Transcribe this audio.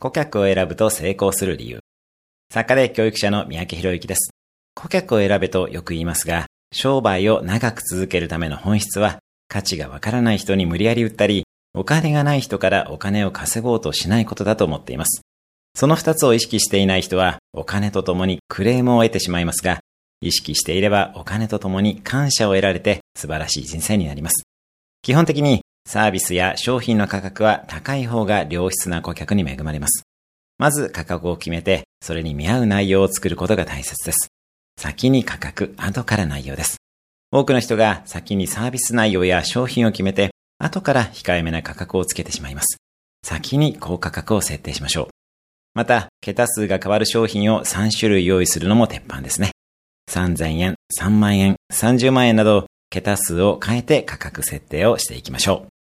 顧客を選ぶと成功する理由。作家で教育者の三宅博之です。顧客を選べとよく言いますが、商売を長く続けるための本質は、価値がわからない人に無理やり売ったり、お金がない人からお金を稼ごうとしないことだと思っています。その二つを意識していない人は、お金とともにクレームを得てしまいますが、意識していればお金とともに感謝を得られて素晴らしい人生になります。基本的にサービスや商品の価格は高い方が良質な顧客に恵まれます。まず価格を決めて、それに見合う内容を作ることが大切です。先に価格、後から内容です。多くの人が先にサービス内容や商品を決めて、後から控えめな価格をつけてしまいます。先に高価格を設定しましょう。また、桁数が変わる商品を3種類用意するのも鉄板ですね。3000円、3万円、30万円など、桁数を変えて価格設定をしていきましょう。